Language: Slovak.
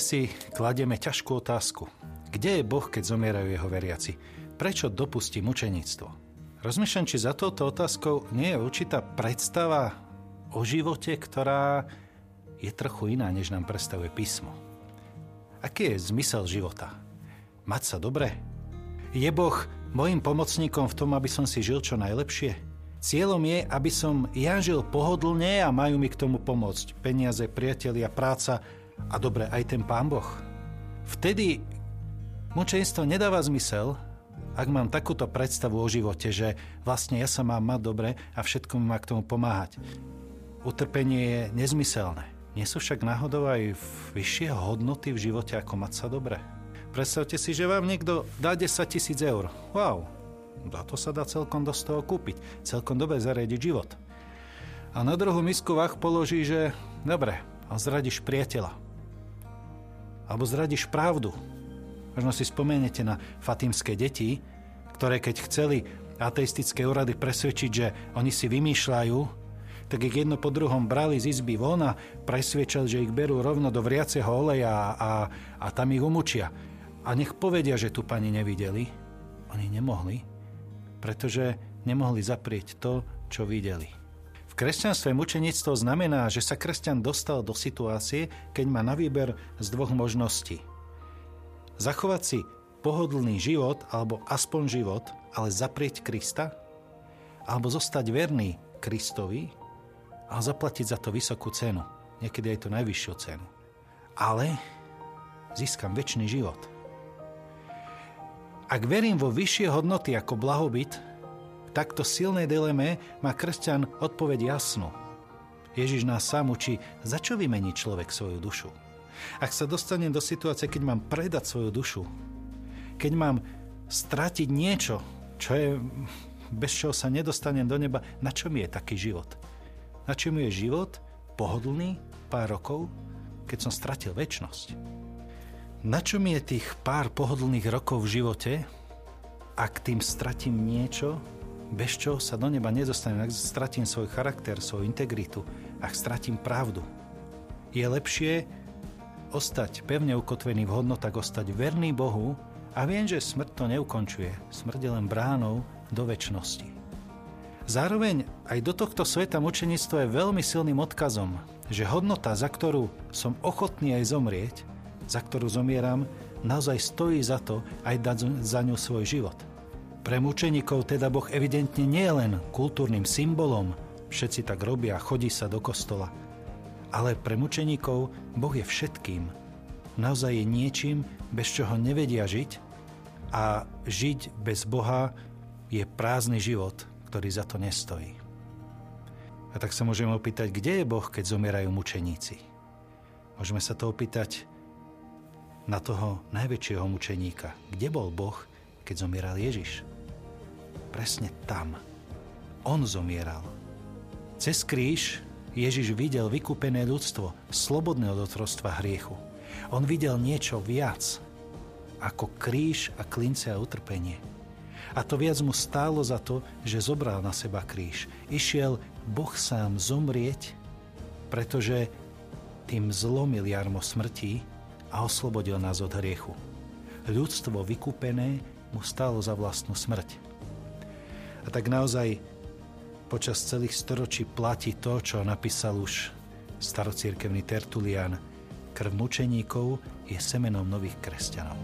Dnes si kladieme ťažkú otázku. Kde je Boh, keď zomierajú jeho veriaci? Prečo dopustí mučeníctvo? Rozmýšľam, či za touto otázkou nie je určitá predstava o živote, ktorá je trochu iná, než nám predstavuje písmo. Aký je zmysel života? Mať sa dobre? Je Boh mojim pomocníkom v tom, aby som si žil čo najlepšie? Cieľom je, aby som ja žil pohodlne a majú mi k tomu pomôcť peniaze, priatelia, práca a dobre aj ten pán Boh. Vtedy mučenstvo nedáva zmysel, ak mám takúto predstavu o živote, že vlastne ja sa mám mať dobre a všetko mi má k tomu pomáhať. Utrpenie je nezmyselné. Nie sú však náhodou aj vyššie hodnoty v živote, ako mať sa dobre. Predstavte si, že vám niekto dá 10 tisíc eur. Wow, za to sa dá celkom dosť toho kúpiť. Celkom dobre zariadiť život. A na druhú misku vach položí, že dobre, a zradíš priateľa. Alebo zradíš pravdu. Možno si spomeniete na fatimské deti, ktoré keď chceli ateistické úrady presvedčiť, že oni si vymýšľajú, tak ich jedno po druhom brali z izby von a presvedčali, že ich berú rovno do vriaceho oleja a, a, a tam ich umúčia. A nech povedia, že tu pani nevideli. Oni nemohli, pretože nemohli zaprieť to, čo videli. Kresťanstve mučenictvo znamená, že sa kresťan dostal do situácie, keď má na výber z dvoch možností. Zachovať si pohodlný život, alebo aspoň život, ale zaprieť Krista, alebo zostať verný Kristovi a zaplatiť za to vysokú cenu. Niekedy aj to najvyššiu cenu. Ale získam väčší život. Ak verím vo vyššie hodnoty ako blahobyt, takto silnej dileme má kresťan odpoveď jasnú. Ježiš nás sám učí, za čo vymení človek svoju dušu. Ak sa dostanem do situácie, keď mám predať svoju dušu, keď mám stratiť niečo, čo je, bez čoho sa nedostanem do neba, na čo mi je taký život? Na čom je život pohodlný pár rokov, keď som stratil väčnosť? Na čo mi je tých pár pohodlných rokov v živote, ak tým stratím niečo, bez čoho sa do neba nedostanem, ak stratím svoj charakter, svoju integritu, ak stratím pravdu. Je lepšie ostať pevne ukotvený v hodnotách, ostať verný Bohu a viem, že smrť to neukončuje. Smrť je len bránou do väčšnosti. Zároveň aj do tohto sveta mučenictvo je veľmi silným odkazom, že hodnota, za ktorú som ochotný aj zomrieť, za ktorú zomieram, naozaj stojí za to aj dať za ňu svoj život. Pre mučeníkov teda Boh evidentne nie je len kultúrnym symbolom, všetci tak robia, chodí sa do kostola, ale pre mučeníkov Boh je všetkým. Naozaj je niečím, bez čoho nevedia žiť a žiť bez Boha je prázdny život, ktorý za to nestojí. A tak sa môžeme opýtať, kde je Boh, keď zomierajú mučeníci? Môžeme sa to opýtať na toho najväčšieho mučeníka. Kde bol Boh, keď zomieral Ježiš? Presne tam. On zomieral. Cez kríž Ježiš videl vykúpené ľudstvo, slobodné od otrostva hriechu. On videl niečo viac ako kríž a klince a utrpenie. A to viac mu stálo za to, že zobral na seba kríž. Išiel Boh sám zomrieť, pretože tým zlomil jarmo smrti a oslobodil nás od hriechu. Ľudstvo vykúpené mu stálo za vlastnú smrť. A tak naozaj počas celých storočí platí to, čo napísal už starocírkevný Tertulian. Krv mučeníkov je semenom nových kresťanov.